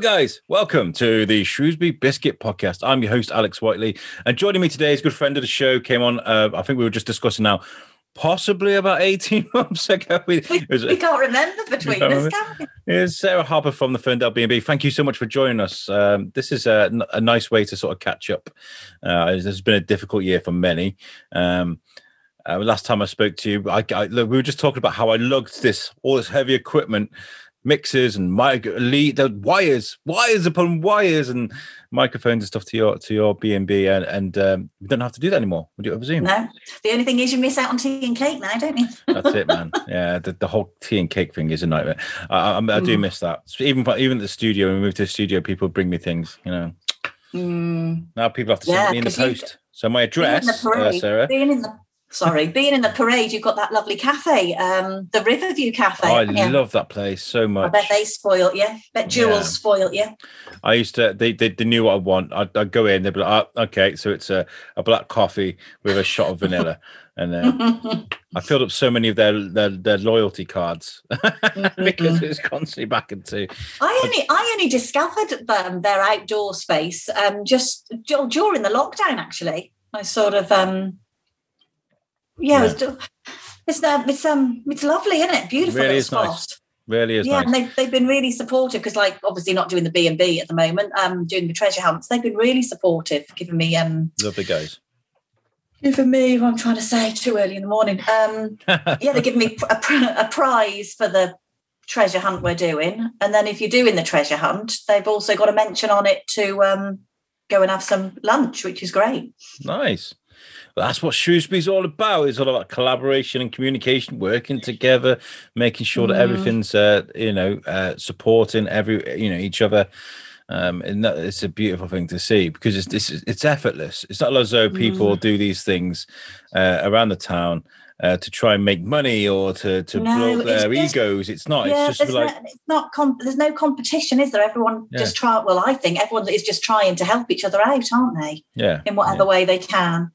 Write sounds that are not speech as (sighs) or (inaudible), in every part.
Hello, guys. Welcome to the Shrewsbury Biscuit Podcast. I'm your host, Alex Whiteley. And joining me today is a good friend of the show, came on, uh, I think we were just discussing now, possibly about 18 (laughs) months ago. We, was, we can't remember between us, can we? It's Sarah Hopper from the Ferndell B&B. Thank you so much for joining us. Um, this is a, a, nice way to sort of catch up. Uh, this has been a difficult year for many. Um, uh, last time I spoke to you, I, I, look, we were just talking about how I lugged this all this heavy equipment mixers and mic lead the wires, wires upon wires and microphones and stuff to your to your B and B, and um, we don't have to do that anymore. We do it over Zoom. No, the only thing is you miss out on tea and cake now, don't you? (laughs) That's it, man. Yeah, the, the whole tea and cake thing is a nightmare. I, I, I do mm. miss that. Even even at the studio, when we move to the studio, people bring me things. You know. Mm. Now people have to send yeah, me in the post. So my address, being in the, uh, Sarah. Being in the sorry, being in the parade, you've got that lovely cafe, um, the Riverview Cafe. Oh, I yeah. love that place so much. I bet they spoiled you. Bet Jules yeah. spoiled you. I used to. They, they, they knew what I want. I'd, I'd, go in. They'd be like, oh, "Okay, so it's a, a black coffee with a shot of vanilla." and uh, (laughs) I filled up so many of their their, their loyalty cards (laughs) because it was constantly back into. I only I only discovered um, their outdoor space um, just during the lockdown. Actually, I sort of um, yeah, yeah. It's, it's, uh, it's um it's lovely, isn't it? Beautiful really spot. Nice. Really is. Yeah, nice. and they've, they've been really supportive because, like, obviously not doing the B and B at the moment, um, doing the treasure hunts. They've been really supportive, giving me um, lovely guys. Giving me what I'm trying to say too early in the morning. Um, (laughs) yeah, they're giving me a, a prize for the treasure hunt we're doing, and then if you're doing the treasure hunt, they've also got a mention on it to um, go and have some lunch, which is great. Nice. But that's what Shrewsbury's all about. It's all about collaboration and communication, working together, making sure that mm. everything's, uh, you know, uh, supporting every, you know, each other. Um, and that, it's a beautiful thing to see because it's this it's effortless. It's not as though people mm. do these things uh, around the town uh, to try and make money or to to no, blow their just, egos. It's not. Yeah, it's just like no, it's not. Comp- there's no competition, is there? Everyone yeah. just try. Well, I think everyone is just trying to help each other out, aren't they? Yeah. In whatever yeah. way they can.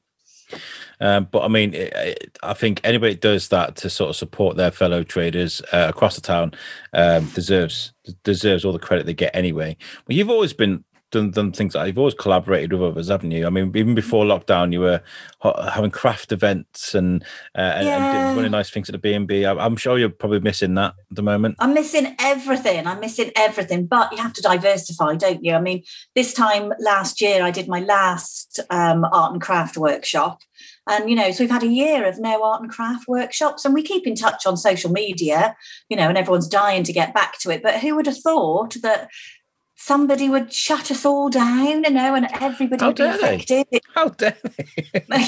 Um, but I mean, it, it, I think anybody that does that to sort of support their fellow traders uh, across the town um, deserves deserves all the credit they get anyway. But you've always been done done things like you've always collaborated with others, haven't you? I mean, even before lockdown, you were having craft events and uh, and, yeah. and really nice things at the B and B. I'm sure you're probably missing that at the moment. I'm missing everything. I'm missing everything. But you have to diversify, don't you? I mean, this time last year, I did my last um, art and craft workshop. And, you know, so we've had a year of no art and craft workshops and we keep in touch on social media, you know, and everyone's dying to get back to it. But who would have thought that somebody would shut us all down, you know, and everybody How would be affected? They? (laughs) How dare they? (laughs) I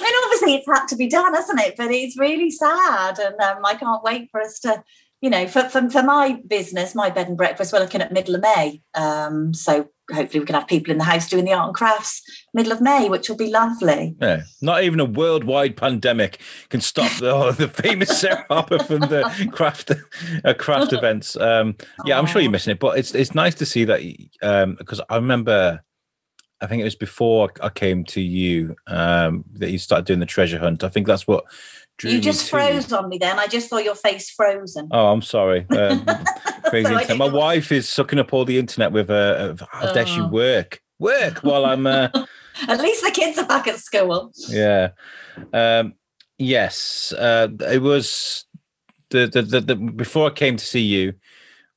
mean, obviously it's had to be done, hasn't it? But it's really sad. And um, I can't wait for us to you know, for, for, for my business, my bed and breakfast, we're looking at middle of May. Um, so hopefully we can have people in the house doing the art and crafts middle of May, which will be lovely. Yeah, not even a worldwide pandemic can stop the, oh, (laughs) the famous Sarah Hopper from the craft uh, craft events. Um, yeah, I'm sure you're missing it, but it's it's nice to see that because um, I remember. I think it was before I came to you um, that you started doing the treasure hunt. I think that's what you just froze on me then. I just saw your face frozen. Oh, I'm sorry. (laughs) Um, crazy so My wife is sucking up all the internet with uh, how dare she oh. work? Work while I'm. Uh... (laughs) at least the kids are back at school. Yeah. Um, yes. Uh, it was the, the, the, the, before I came to see you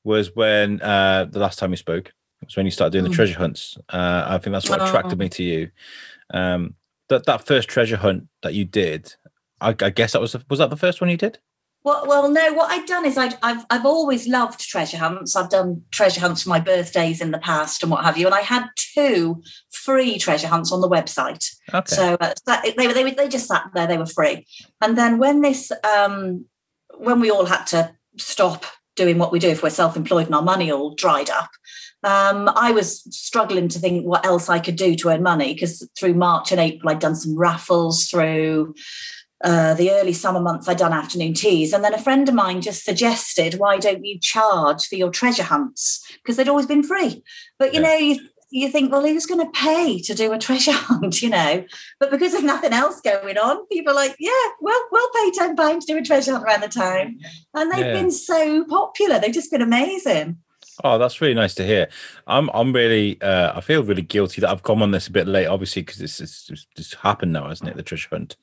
was when uh, the last time we spoke. It was when you started doing the mm. treasure hunts. Uh, I think that's what attracted oh. me to you. Um, that that first treasure hunt that you did I, I guess that was was that the first one you did. Well, well, no. What I've done is I, have I've always loved treasure hunts. I've done treasure hunts for my birthdays in the past and what have you. And I had two free treasure hunts on the website. Okay. So uh, that, they were they, they just sat there. They were free. And then when this um, when we all had to stop doing what we do if we're self-employed and our money all dried up, um, I was struggling to think what else I could do to earn money because through March and April I'd done some raffles through uh, the early summer months, I'd done afternoon teas. And then a friend of mine just suggested, why don't you charge for your treasure hunts? Because they'd always been free. But, you yeah. know, you, you think, well, who's going to pay to do a treasure (laughs) hunt, you know? But because of nothing else going on, people are like, yeah, well, we'll pay ten pounds to do a treasure hunt around the town, and they've yeah. been so popular. They've just been amazing. Oh, that's really nice to hear. I'm I'm really uh, I feel really guilty that I've come on this a bit late, obviously because it's, it's it's happened now, hasn't it? The treasure hunt.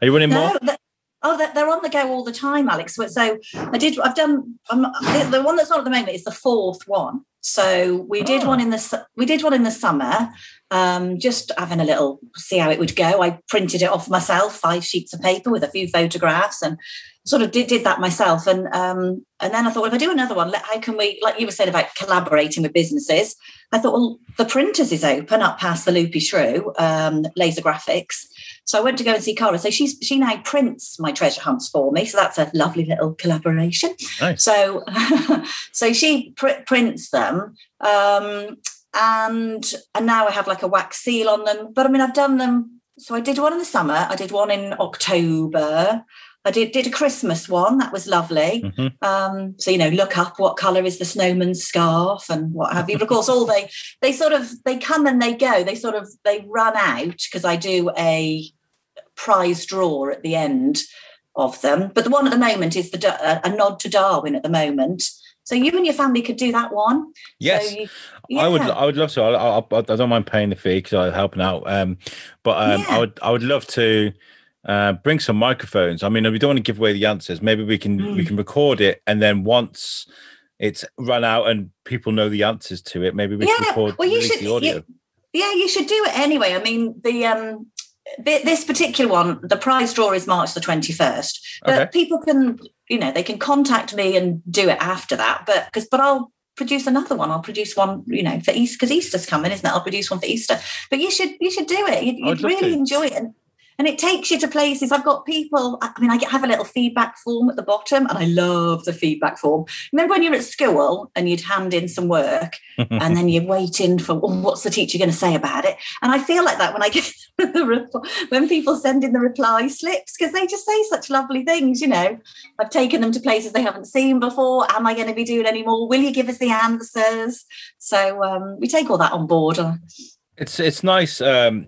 Are you running no, more? Oh, they're on the go all the time, Alex. So I did. I've done. I'm, the one that's on at the moment is the fourth one. So we did oh. one in the we did one in the summer, um, just having a little see how it would go. I printed it off myself, five sheets of paper with a few photographs, and sort of did, did that myself. And um, and then I thought, well, if I do another one, how can we, like you were saying about collaborating with businesses? I thought, well, the printers is open up past the Loopy Shrew, um, Laser Graphics. So I went to go and see Cara. So she's she now prints my treasure hunts for me. So that's a lovely little collaboration. Nice. So (laughs) so she pr- prints them. Um, and and now I have like a wax seal on them. But I mean, I've done them. So I did one in the summer. I did one in October. I did did a Christmas one that was lovely. Mm-hmm. Um, so you know, look up what colour is the snowman's scarf and what have you. But of course, all they they sort of they come and they go. They sort of they run out because I do a prize draw at the end of them. But the one at the moment is the a nod to Darwin at the moment. So you and your family could do that one. Yes, so you, yeah. I would. I would love to. I, I, I don't mind paying the fee because I'm helping out. Um, but um, yeah. I would. I would love to. Uh, bring some microphones. I mean, we don't want to give away the answers. Maybe we can mm. we can record it, and then once it's run out and people know the answers to it, maybe we yeah. can record well, you should, the audio. You, yeah, you should do it anyway. I mean, the um, this particular one, the prize draw is March the 21st. But okay. people can, you know, they can contact me and do it after that. But because, but I'll produce another one. I'll produce one, you know, for Easter because Easter's coming, isn't it? I'll produce one for Easter. But you should, you should do it. You'd, you'd really to. enjoy it. And and it takes you to places. I've got people. I mean, I have a little feedback form at the bottom, and I love the feedback form. Remember when you're at school and you'd hand in some work, (laughs) and then you're waiting for well, what's the teacher going to say about it? And I feel like that when I get (laughs) the when people send in the reply slips because they just say such lovely things. You know, I've taken them to places they haven't seen before. Am I going to be doing any more? Will you give us the answers? So um, we take all that on board. It's it's nice. Um,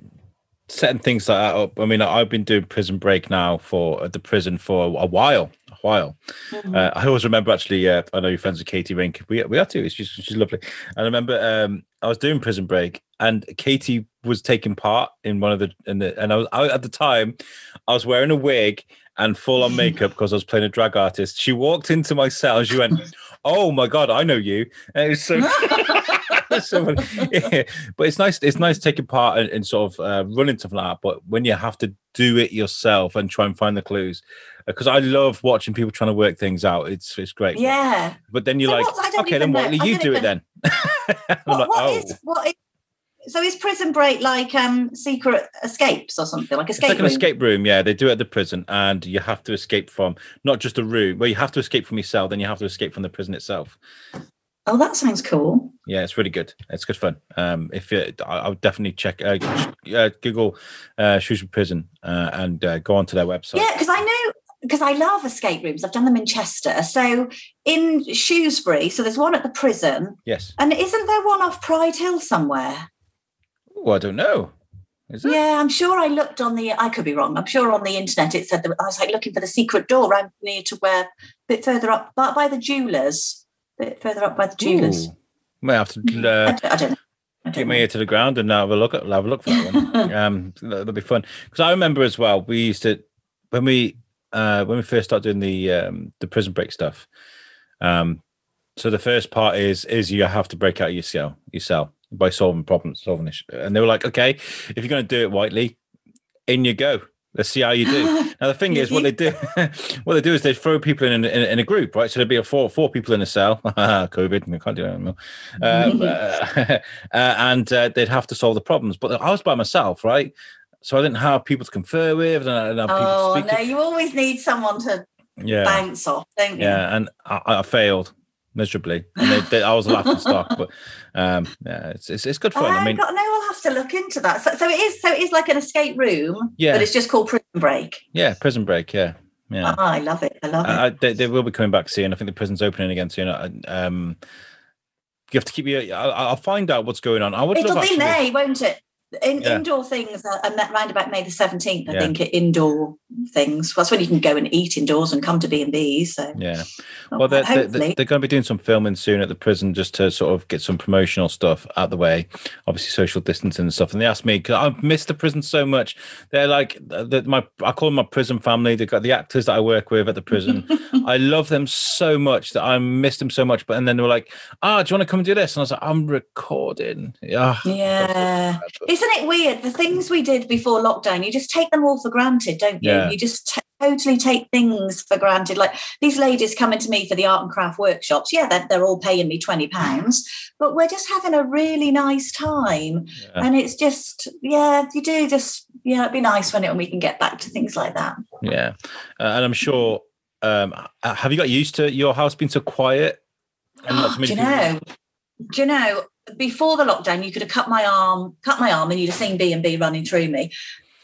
setting things like that up. I mean, I've been doing Prison Break now for at the prison for a while. A while. Mm-hmm. Uh, I always remember actually. Uh, I know you're friends with Katie Rink. We we are too. She's she's lovely. And I remember um, I was doing Prison Break, and Katie was taking part in one of the and the, and I was I, at the time I was wearing a wig and full on (laughs) makeup because I was playing a drag artist. She walked into my cell and she went, "Oh my god, I know you!" And it was so. (laughs) (laughs) (laughs) so yeah. But it's nice. It's nice taking part and, in sort of uh, running stuff like that. But when you have to do it yourself and try and find the clues, because uh, I love watching people trying to work things out. It's it's great. Yeah. But then you're so like, what, okay, then what? Know. You do it then. (laughs) what, like, what, oh. is, what is so is prison break like um secret escapes or something like escape it's like room? an escape room yeah they do it at the prison and you have to escape from not just a room well you have to escape from your cell then you have to escape from the prison itself Oh, that sounds cool. Yeah, it's really good. It's good fun. Um, if you, I, would definitely check, uh, uh, Google uh, Shrewsbury Prison uh, and uh, go onto their website. Yeah, because I know because I love escape rooms. I've done them in Chester. So in Shrewsbury, so there's one at the prison. Yes. And isn't there one off Pride Hill somewhere? Oh, I don't know. Yeah, I'm sure I looked on the. I could be wrong. I'm sure on the internet it said that I was like looking for the secret door around near to where a bit further up, but by the jewelers bit further up by the jewelers. May have to. Uh, I, don't, I don't know. Get my ear to the ground and have a look at have a look for that one. (laughs) um, that'll be fun because I remember as well. We used to when we uh, when we first started doing the um, the prison break stuff. Um, so the first part is is you have to break out your cell your cell by solving problems, solving issue. And they were like, okay, if you're going to do it whitely, in you go. Let's see how you do. (laughs) now the thing is, what they do, (laughs) (laughs) what they do is they throw people in, in, in a group, right? So there'd be a four four people in a cell. COVID, we can't do that anymore. Um, uh, and uh, they'd have to solve the problems. But I was by myself, right? So I didn't have people to confer with. And I didn't have oh no, you always need someone to yeah. bounce off, don't you? Yeah, and I, I failed miserably. And they, they, I was laughing stock, (laughs) but um, yeah, it's, it's, it's good fun. I, I mean, got, no, I'll have to look into that. So, so it is so it is like an escape room, yeah, but it's just called Prison Break. Yeah, Prison Break. Yeah, yeah. Oh, I love it. I love it. I, they, they, will be coming back soon. I think the prison's opening again soon. Um, you have to keep your. I'll, I'll find out what's going on. I would. It'll be actually, May, won't it? In, Yeah. Indoor things are met round about May the seventeenth. I Yeah. think indoor things. Well, that's when you can go and eat indoors and come to B and B. So Yeah. oh, Well, they're, they're, they're going to be doing some filming soon at the prison just to sort of get some promotional stuff out the way. Obviously, social distancing and stuff. And they asked me because I've missed the prison so much. They're like the, my I call them my prison family. They've got the actors that I work with at the prison. (laughs) I love them so much that I miss them so much. But and then they were like, "Ah, do you want to come and do this?" And I was like, "I'm recording." Yeah. yeah. (laughs) Isn't it weird? The things we did before lockdown, you just take them all for granted, don't you? Yeah. You just t- totally take things for granted. Like these ladies coming to me for the art and craft workshops. Yeah, they're, they're all paying me twenty pounds, but we're just having a really nice time. Yeah. And it's just, yeah, you do just, yeah, it'd be nice when it when we can get back to things like that. Yeah, uh, and I'm sure. Um, uh, have you got used to your house being so quiet? And not so do you people- know? Do you know? Before the lockdown, you could have cut my arm, cut my arm, and you'd have seen B and B running through me.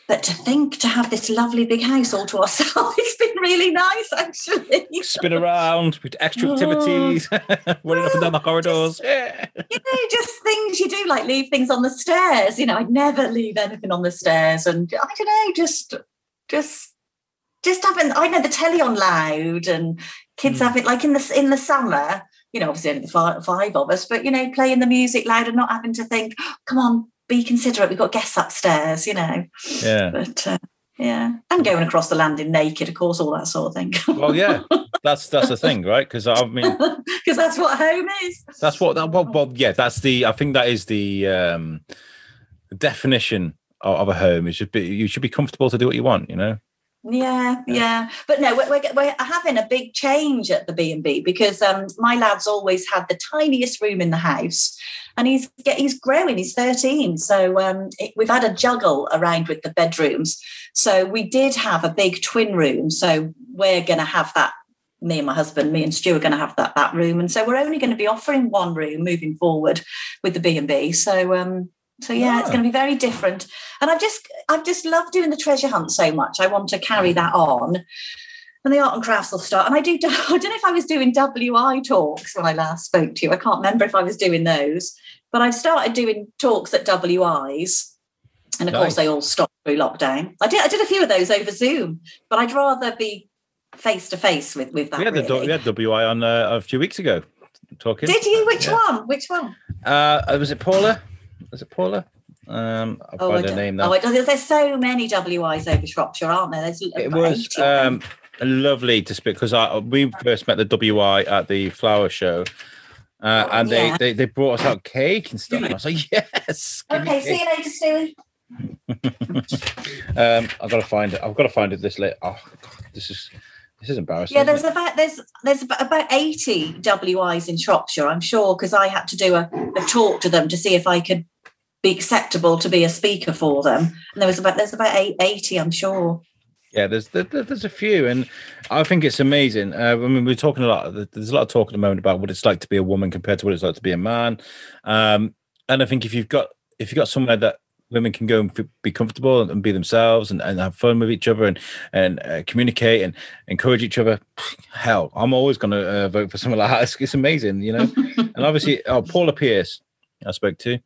But to think to have this lovely big house all to ourselves, (laughs) it's been really nice, actually. spin around with extra activities, (laughs) (laughs) running up and down the corridors. Yeah. you know, just things you do, like leave things on the stairs. You know, I'd never leave anything on the stairs, and I don't know, just, just, just having. I know the telly on loud, and kids Mm. have it like in the in the summer. You know, obviously only the five, five of us, but you know, playing the music loud and not having to think, come on, be considerate. We've got guests upstairs. You know, Yeah. but. Uh, yeah, and going across the landing naked, of course, all that sort of thing. Well, yeah. (laughs) That's that's the thing, right? Because I mean, (laughs) because that's what home is. that's what that. Well, well, yeah. That's the. I think that is the um, definition of, of a home. Be. You should be comfortable to do what you want. You know. Yeah, yeah, but no, we're, we're, we're having a big change at the B and B because um, my lad's always had the tiniest room in the house, and he's he's growing. He's thirteen, so um, it, we've had a juggle around with the bedrooms. So we did have a big twin room. So we're going to have that. Me and my husband, me and Stu are going to have that that room, and so we're only going to be offering one room moving forward with the B and B. So um, so yeah, it's Ah. going to be very different. And I've just I've just loved doing the treasure hunt so much. I want to carry that on. And the art and crafts will start. And I do (laughs) I don't know if I was doing WI talks when I last spoke to you. I can't remember if I was doing those, but I've started doing talks at WIs. And of Nice. course they all stopped through lockdown. I did I did a few of those over Zoom, but I'd rather be face to face with with that. We had the we had WI on uh, a few weeks ago. Talking. Did you? Which Yeah. one? Which one? Uh, was it Paula? Was it Paula? Um, I'll Oh, I find her name now. oh, I don't- there's so many WIs over Shropshire, aren't there? There's it was 80 of them. um, lovely to speak because I we first met the WI at the flower show, uh, Oh, and they, yeah. they they brought us out cake and stuff. And I was like, (laughs) yes. Okay, see you later, Stewie. (laughs) um, I've got to find it. I've got to find it this late. Oh, God, this is this is embarrassing. Yeah, there's about there's there's about 80 WIs in Shropshire, I'm sure, because I had to do a, a talk to them to see if I could be acceptable to be a speaker for them. And there was about there's about eight, 80, I'm sure. Yeah, there's there, there- there's a few, and I think it's amazing. Uh, I mean, we're talking a lot. There's a lot of talk at the moment about what it's like to be a woman compared to what it's like to be a man. Um, and I think if you've got if you've got somewhere that women can go and be comfortable and, and be themselves and, and have fun with each other and and uh, communicate and encourage each other, hell, I'm always going to uh, vote for someone like that. It's, it's amazing, you know. (laughs) and obviously, oh, Paula Pierce, I spoke to.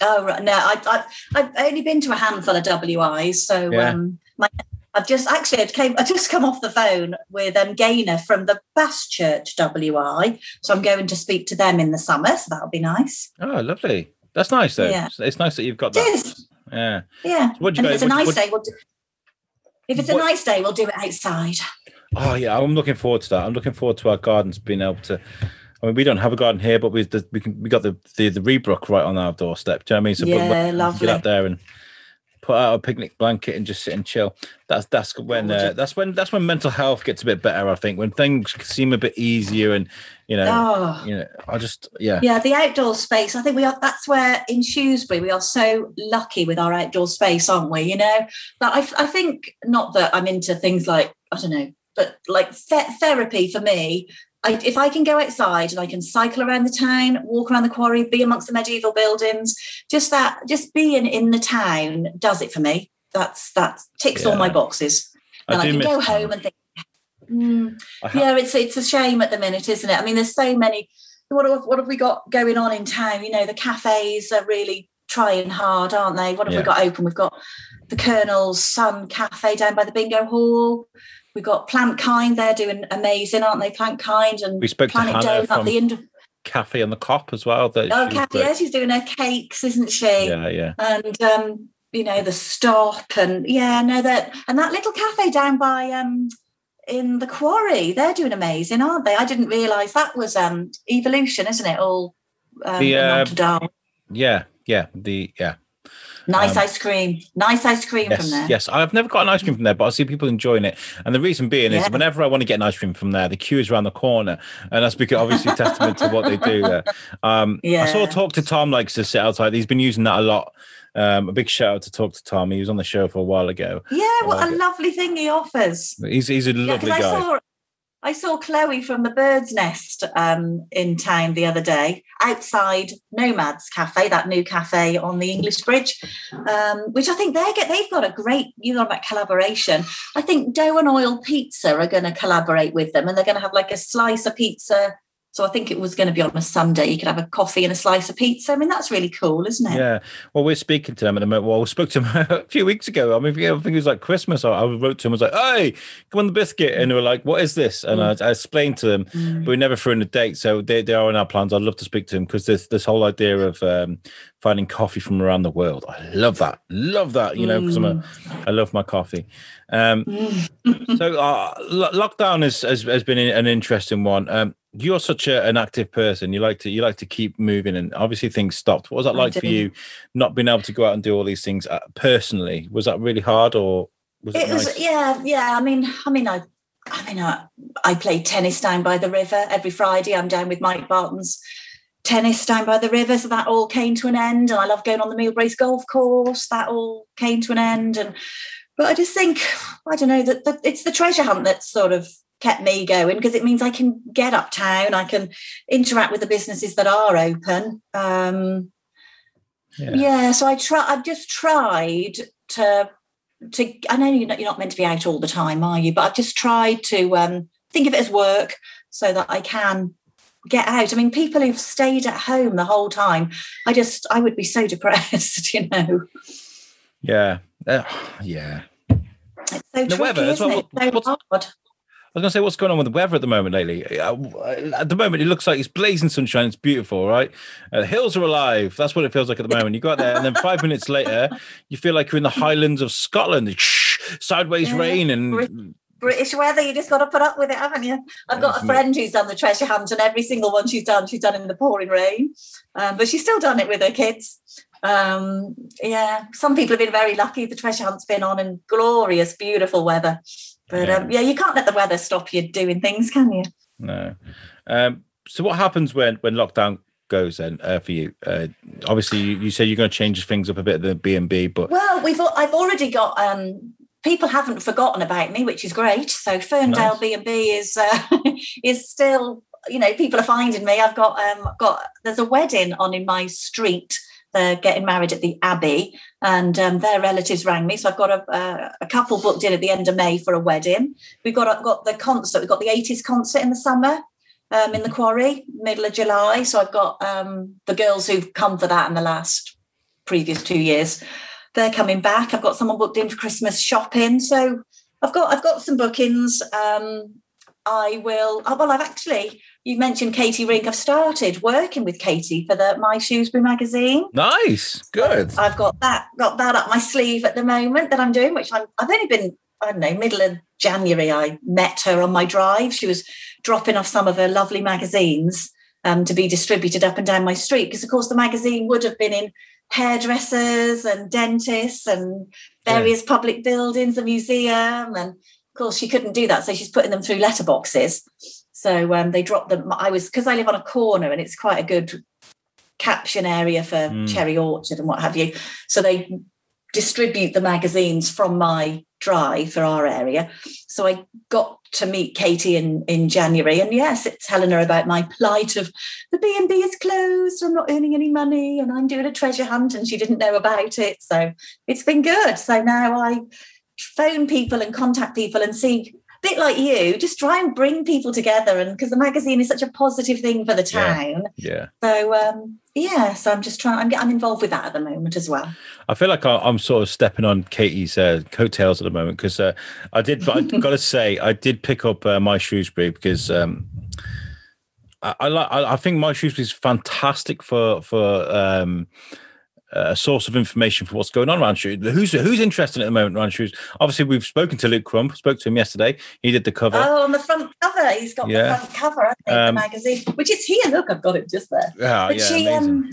Oh right. no, I, I I've only been to a handful of WIs, so Yeah. um my I've just actually I came I just come off the phone with um Gaynor from the Baschurch WI. So I'm going to speak to them in the summer, so that'll be nice. Oh, lovely. That's nice though. Yeah. It's, nice that you've got It that. is. Yeah. Yeah. You And if go- it's a nice what- day, we'll do if it's a nice day, we'll do it outside. Oh yeah, I'm looking forward to that. I'm looking forward to our gardens being able to. I mean, we don't have a garden here, but we the, we can we got the the, the Rea Brook right on our doorstep. Do you know what I mean? So Yeah, lovely. Get out there and put out a picnic blanket and just sit and chill. That's that's when uh, that's when that's when mental health gets a bit better. I think when things seem a bit easier and you know Oh. you know I just yeah Yeah, the outdoor space. I think we are. That's where in Shrewsbury we are so lucky with our outdoor space, aren't we? You know, but I, I think not that I'm into things like I don't know, but like th- therapy for me. I, if I can go outside and I can cycle around the town, walk around the quarry, be amongst the medieval buildings, just that, just being in the town does it for me. That's that ticks all my boxes. And I, do can go that. home and think, "Hmm, I yeah, it's it's a shame at the minute, isn't it? I mean, there's so many what have, what have we got going on in town? You know, the cafes are really trying hard, aren't they? What have yeah. we got open? We've got the Colonel's Sun Cafe down by the bingo hall. We've got Plant Kind, they're doing amazing, aren't they? Plant Kind and we spoke Planet to Hannah Dome the Indo- Cafe and the Cop as well. That oh, Cafe, yeah, she's doing her cakes, isn't she? Yeah, yeah. And um, you know, the stop and yeah, no, that and that little cafe down by um in the quarry, they're doing amazing, aren't they? I didn't realise that was um evolution, isn't it? All um, the, uh, yeah, yeah, the yeah. Nice um, ice cream. Nice ice cream yes, from there. Yes, I've never got an ice cream from there, but I see people enjoying it. And the reason being yeah. is whenever I want to get an ice cream from there, the queue is around the corner. And that's because obviously testament to what they do there. Um, yeah. I saw talk to Tom likes to sit outside. He's been using that a lot. Um, a big shout out to talk to Tom. He was on the show for a while ago. Yeah, what a lovely thing he offers. He's he's a lovely yeah, guy. I saw, Chloe from the Bird's Nest um, in town the other day outside Nomads Cafe, that new cafe on the English Bridge, um, which I think they get. They've got a great, you know, about collaboration. I think Dough and Oil Pizza are going to collaborate with them, and they're going to have like a slice of pizza so I think it was going to be on a Sunday. You could have a coffee and a slice of pizza. I mean, that's really cool, isn't it? Yeah. Well, we're speaking to them at the moment. Well, we spoke to them (laughs) a few weeks ago. I mean, I think it was like Christmas. I wrote to them, I was like, hey, come on the biscuit. And they were like, what is this? And mm. I, I, explained to them, mm. but we never threw in a date. So they, they are in our plans. I'd love to speak to them because there's this whole idea of um, finding coffee from around the world. I love that. Love that, you know, because mm. I'm a, mm. Love my coffee. Um, mm. so uh, lockdown has, has, has been an interesting one. Um, you're such a, an active person. You like to you like to keep moving, and obviously things stopped. What was that like for you, not being able to go out and do all these things uh, personally? Was that really hard, or was it? it was yeah, yeah. I mean, I mean, I, I mean, I, I play tennis down by the river every Friday. I'm down with Mike Barton's tennis down by the river, so that all came to an end. And I love going on the Meole Brace golf course. That all came to an end, and but I just think I don't know that, that it's the treasure hunt that's sort of kept me going because it means I can get uptown, I can interact with the businesses that are open. Um, yeah. yeah. so I try. I've just tried to to. I know you're not, you're not meant to be out all the time, are you? But I've just tried to um, think of it as work so that I can get out. I mean, people who've stayed at home the whole time, I just I would be so (laughs) depressed, you know. Yeah, uh, yeah. It's so the tricky, weather as well. It? So hard. I was going to say, what's going on with the weather at the moment lately? Uh, at the moment, it looks like it's blazing sunshine. It's beautiful, right? Uh, the hills are alive. That's what it feels like at the moment. You go out there, and then five minutes later, you feel like you're in the Highlands of Scotland. Sideways yeah. rain and British weather. You just got to put up with it, haven't you? I've got a friend who's done the treasure hunt, and every single one she's done, she's done in the pouring rain, um, but she's still done it with her kids. Um, yeah, some people have been very lucky. The treasure hunt's been on in glorious, beautiful weather. But yeah. Um, yeah, you can't let the weather stop you doing things, can you? No. Um, so what happens when when lockdown goes then uh, for you? Uh, obviously, you, you say you're going to change things up a bit at the B and B, but well, we've I've already got um, people haven't forgotten about me, which is great. So Ferndell B and B is uh, (laughs) is still you know people are finding me. I've got um got there's a wedding on in my street they're getting married at the Abbey, and um, their relatives rang me. So I've got a, a, couple booked in at the end of May for a wedding. We've got got the concert. We've got the 80s concert in the summer um, in the Quarry, middle of July. So I've got um, the girls who've come for that in the last previous two years. They're coming back. I've got someone booked in for Christmas shopping. So I've got I've got some bookings. Um, I will. Oh, well, I've actually you mentioned Katie Rink. I've started working with Katie for the My Shrewsbury magazine. Nice, good. So I've got that got that up my sleeve at the moment that I'm doing, which I'm, I've only been I don't know middle of January. I met her on my drive. She was dropping off some of her lovely magazines um, to be distributed up and down my street because, of course, the magazine would have been in hairdressers and dentists and various yeah. public buildings, a museum, and of course she couldn't do that, so she's putting them through letterboxes. So um, they dropped them. I was because I live on a corner and it's quite a good caption area for mm. cherry orchard and what have you. So they distribute the magazines from my drive for our area. So I got to meet Katie in, in January. And yes, it's telling her about my plight of the B&B is closed, I'm not earning any money and I'm doing a treasure hunt and she didn't know about it. So it's been good. So now I phone people and contact people and see bit like you, just try and bring people together, and because the magazine is such a positive thing for the town. Yeah. yeah. So um, yeah, so I'm just trying. I'm, I'm involved with that at the moment as well. I feel like I'm sort of stepping on Katie's uh, coattails at the moment because uh, I did. But I've got to say, I did pick up uh, my Shrewsbury because. Um, I, like. I, I think my Shrewsbury is fantastic for for um, a source of information for what's going on around Shrewsbury. Who's who's interested at the moment around Shrewsbury? Obviously, we've spoken to Luke Crump. Spoke to him yesterday. He did the cover. Oh, on the front cover, he's got yeah. the front cover. I think um, the magazine, which is here. Look, I've got it just there. Yeah, but yeah, she, um,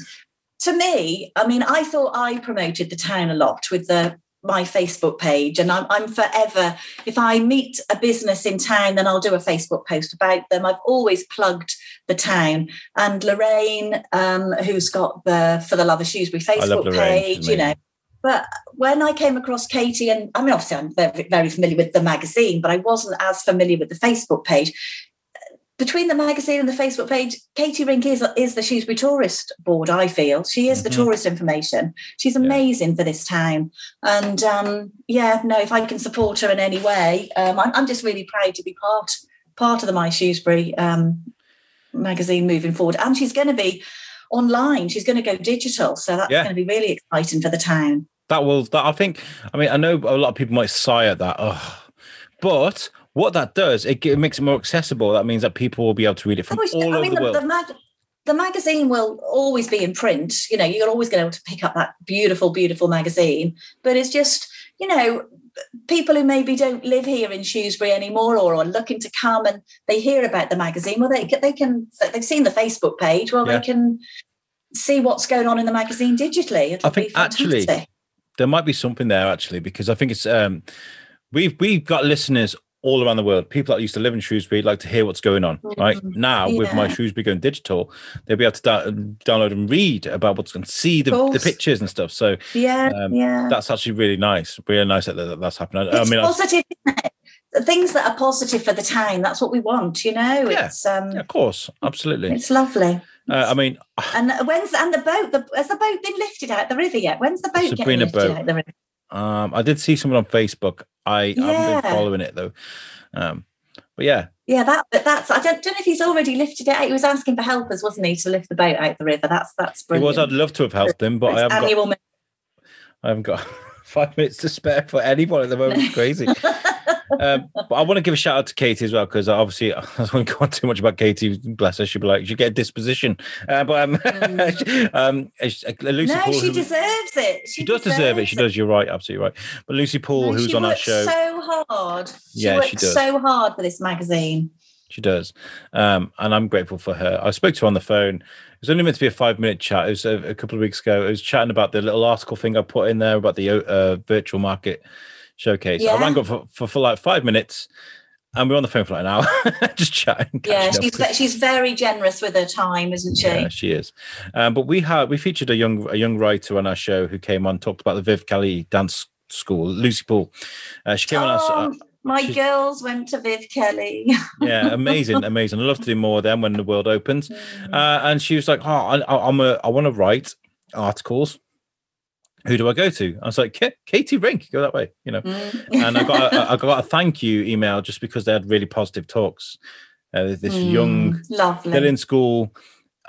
to me, I mean, I thought I promoted the town a lot with the my Facebook page, and I'm, I'm forever. If I meet a business in town, then I'll do a Facebook post about them. I've always plugged the town, and Lorraine, um, who's got the For the Love of Shrewsbury Facebook page, you know. But when I came across Katie, and I mean, obviously, I'm very, very familiar with the magazine, but I wasn't as familiar with the Facebook page between the magazine and the Facebook page, Katie Rink is, is the Shrewsbury Tourist Board, I feel. She is mm-hmm. the tourist information. She's amazing yeah. for this town. And um, yeah, no, if I can support her in any way, um, I'm, I'm, just really proud to be part part of the My Shrewsbury um, magazine moving forward. And she's going to be online. She's going to go digital. So that's yeah. going to be really exciting for the town. That will, that I think, I mean, I know a lot of people might sigh at that. Oh, but what that does, it, it, makes it more accessible. That means that people will be able to read it from oh, all I mean, over the, the world. The, mag- the, magazine will always be in print. You know, you're always going to be able to pick up that beautiful, beautiful magazine. But it's just, you know, people who maybe don't live here in Shrewsbury anymore or are looking to come and they hear about the magazine. Well, they they can they've seen the Facebook page. Well, yeah. they can see what's going on in the magazine digitally. It'll I think actually there might be something there actually because I think it's um we've we've got listeners all around the world. People that used to live in Shrewsbury like to hear what's going on. Mm-hmm. Right now, yeah. with my Shrewsbury going digital, they'll be able to da- download and read about what's going to see the, the pictures and stuff. So yeah, um, yeah, that's actually really nice. Really nice that, that that's happening. It's I mean, positive. Things that are positive for the town. That's what we want. You know. Yeah. It's um. Yeah, of course, absolutely. It's lovely. Uh, I mean, and when's and the boat? The, has the boat been lifted out the river yet? When's the boat Sabrina getting lifted boat. out the river? Um, I did see someone on Facebook. I yeah. haven't been following it though. Um, but yeah. Yeah, that that's I don't, don't know if he's already lifted it out. He was asking for helpers, wasn't he, to lift the boat out the river? That's that's brilliant. He was, I'd love to have helped him, but I haven't got, I haven't got (laughs) five minutes to spare for anyone at the moment. It's crazy. (laughs) um, but I want to give a shout out to Katie as well because obviously (laughs) I don't want to go on too much about Katie. Bless her, she'd be like, she get a disposition. Uh, but um, mm. (laughs) um, Lucy no, Paul, she who, deserves it. She, she does deserve it. She does. You're right, absolutely right. But Lucy Paul, no, who's on our show, so hard. She yeah, she does so hard for this magazine. She does, um, and I'm grateful for her. I spoke to her on the phone. It was only meant to be a five minute chat. It was a, a couple of weeks ago. I was chatting about the little article thing I put in there about the uh, virtual market showcase. Yeah. I rang up for, for, for, like five minutes and we are on the phone for like an hour (laughs) just chatting. Yeah, she's up. she's very generous with her time, isn't she? Yeah, she is. Um, but we had we featured a young a young writer on our show who came on talked about the Viv Kelly dance school, Lucy Paul. Uh, she came oh, on. Our, uh, my girls went to Viv Kelly. (laughs) yeah, amazing, amazing. I love to do more of them when the world opens. Mm. Uh, and she was like, "Oh, I, I'm a I want to write articles." Who do I go to? I was like, Katie Rink, go that way, you know. Mm. and I got a, I got a (laughs) thank you email just because they had really positive talks. Uh, this mm, young, lovely, still in school,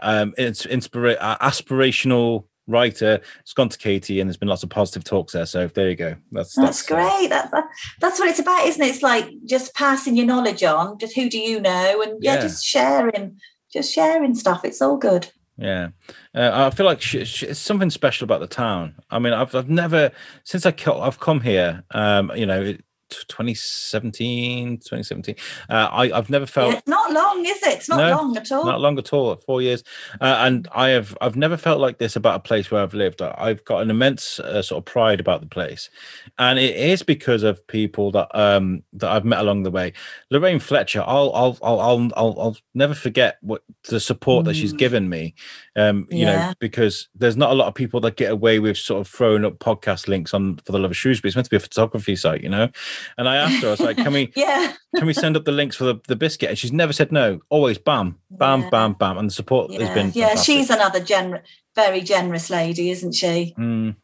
um, it's inspira- uh, aspirational writer. It's gone to Katie, and there's been lots of positive talks there. So there you go. That's that's, that's uh, great. That's that's what it's about, isn't it? It's like just passing your knowledge on. Just who do you know, and yeah, yeah just sharing, just sharing stuff. It's all good. Yeah, uh, I feel like sh- sh- it's something special about the town. I mean, I've I've never since I I've come here. Um, you know, 2017 2017 uh, I, i've never felt yeah, it's not long is it? It's not no, long at all. not long at all four years. Uh, and i have i've never felt like this about a place where i've lived. I've got an immense uh, sort of pride about the place. And it is because of people that um that i've met along the way. Lorraine fletcher i'll i'll i'll i'll, I'll, I'll never forget what the support mm. that she's mm. given me um you yeah. know because there's not a lot of people that get away with sort of throwing up podcast links on for the love of shrewsbury it's meant to be a photography site you know and I asked her, I was like, "Can we, (laughs) yeah, can we send up the links for the, the biscuit?" And she's never said no. Always bam, bam, yeah. bam, bam, and the support yeah. has been. Yeah, fantastic. she's another generous, very generous lady, isn't she? Mm,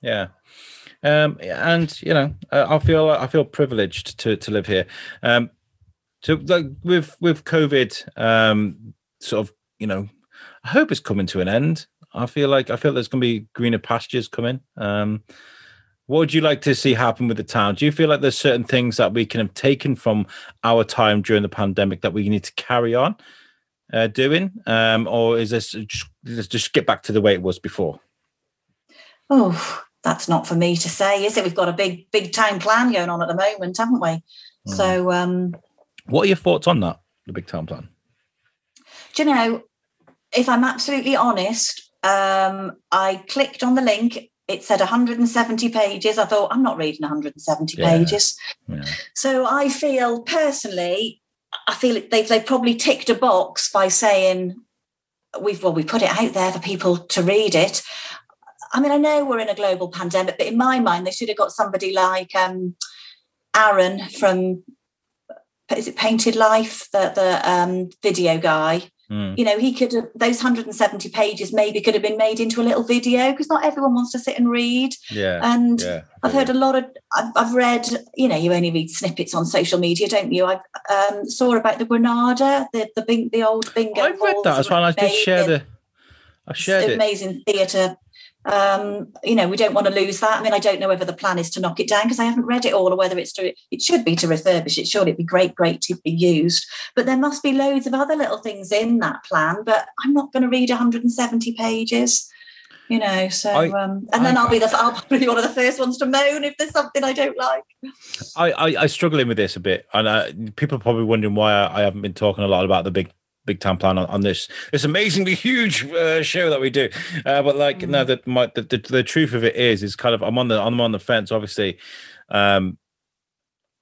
yeah. Um, and you know, uh, I feel I feel privileged to to live here. Um, So, like with with COVID, um, sort of, you know, I hope it's coming to an end. I feel like I feel there's going to be greener pastures coming. Um, what would you like to see happen with the town? Do you feel like there's certain things that we can have taken from our time during the pandemic that we need to carry on uh, doing, um, or is this just, just get back to the way it was before? Oh, that's not for me to say, is it? We've got a big, big town plan going on at the moment, haven't we? Mm. So, um, what are your thoughts on that, the big town plan? Do you know, if I'm absolutely honest, um, I clicked on the link it said 170 pages. I thought, I'm not reading 170 yeah. pages. Yeah. So I feel personally, I feel they've, they've probably ticked a box by saying, we've, well, we put it out there for people to read it. I mean, I know we're in a global pandemic, but in my mind, they should have got somebody like um, Aaron from, is it Painted Life, the, the um, video guy? Mm. You know, he could have, those 170 pages maybe could have been made into a little video because not everyone wants to sit and read. Yeah. And yeah, I've heard a lot of, I've, I've, read, you know, you only read snippets on social media, don't you? I um, saw about the Granada, the the, bing, the old bingo. I read that as well. I did share the, I shared amazing theatre um, you know, we don't want to lose that. I mean, I don't know whether the plan is to knock it down because I haven't read it all, or whether it's to it should be to refurbish it. Surely it'd be great, great to be used. But there must be loads of other little things in that plan. But I'm not going to read 170 pages, you know. So I, um, and then I, will be the I'll probably be one of the first ones to moan if there's something I don't like. I I, I struggling with this a bit, and uh, people are probably wondering why I haven't been talking a lot about the big big town plan on, on this this amazingly huge uh, show that we do. Uh, but like, mm. no, the, my, the, the, the truth of it is, is kind of I'm on the I'm on the fence. Obviously, um,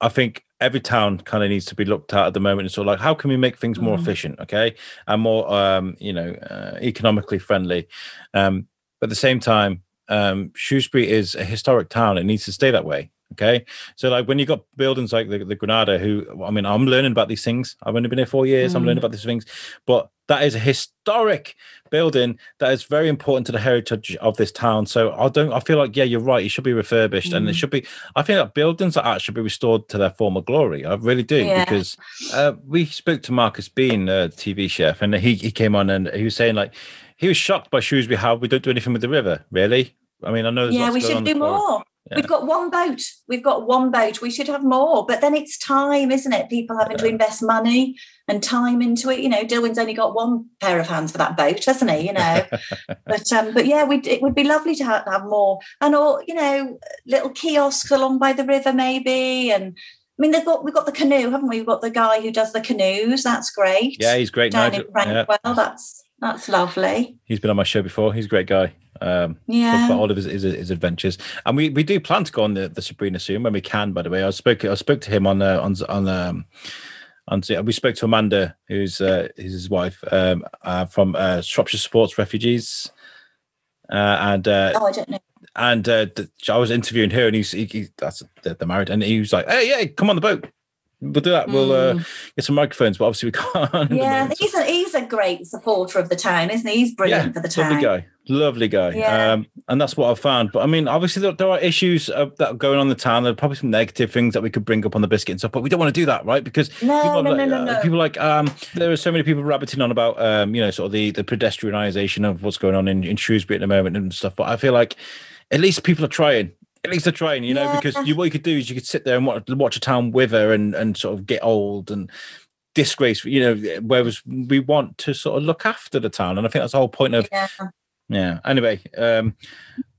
I think every town kind of needs to be looked at at the moment. And so, like, how can we make things more mm. efficient, okay, and more, um, you know, uh, economically friendly? Um, but at the same time, um, Shrewsbury is a historic town. It needs to stay that way. Okay. So like when you got buildings like the, the Granada, who I mean, I'm learning about these things. I've only been here four years. Mm. I'm learning mm. about these things, but that is a historic building that is very important to the heritage of this town. So I don't I feel like, yeah, you're right. It should be refurbished mm. and it mm. should be I think that buildings like that should be restored to their former glory. I really do. Yeah. Because uh, we spoke to Marcus Bean, a TV chef, and he, he came on and he was saying like he was shocked by Shrewsbury how we have. We don't do anything with the river, really. I mean, I know. yeah, we should do more. Yeah. We've got one boat. We've got one boat. We should have more. But then it's time, isn't it? People having yeah. to invest money and time into it. You know, Dilwyn's only got one pair of hands for that boat, hasn't he? You know, (laughs) but um, but yeah, we it would be lovely to have, have more and all. You know, little kiosks along by the river, maybe. And mean, they've got we've got the canoe, haven't we? We've got the guy who does the canoes. That's great. Yeah, he's great. Down Nigel. in Frankwell. Yeah. That's that's lovely. He's been on my show before. He's a great guy. Um, yeah, about all of his, his, his, adventures, and we, we do plan to go on the, the Sabrina soon when we can. By the way, I spoke I spoke to him on uh, on on um, on we spoke to Amanda, who's uh, his wife um, uh, from uh, Shropshire Sports Refugees, uh, and uh, oh, I don't know. And uh, the, I was interviewing her, and he's he, he, that's they're married, and he was like, "Hey, yeah, come on the boat." we'll do that. Mm. We'll uh, mm. get some microphones, but obviously we (laughs) can't. Yeah, he's a he's a great supporter of the town, isn't he? He's brilliant yeah, for the town. Lovely guy, lovely guy. Yeah. Um, and that's what I've found. But I mean, obviously there, there are issues uh, that are going on in the town. There are probably some negative things that we could bring up on the biscuit and stuff, but we don't want to do that, right? Because no, people no, like, no, no, uh, people like um, there are so many people rabbiting on about um, you know, sort of the the pedestrianisation of what's going on in, in Shrewsbury at the moment and stuff. But I feel like at least people are trying at least they're trying, you know, yeah. because you, what you could do is you could sit there and watch, watch a town wither and, and sort of get old and disgrace, you know, whereas we want to sort of look after the town. And I think that's the whole point of, yeah. yeah. Anyway, um,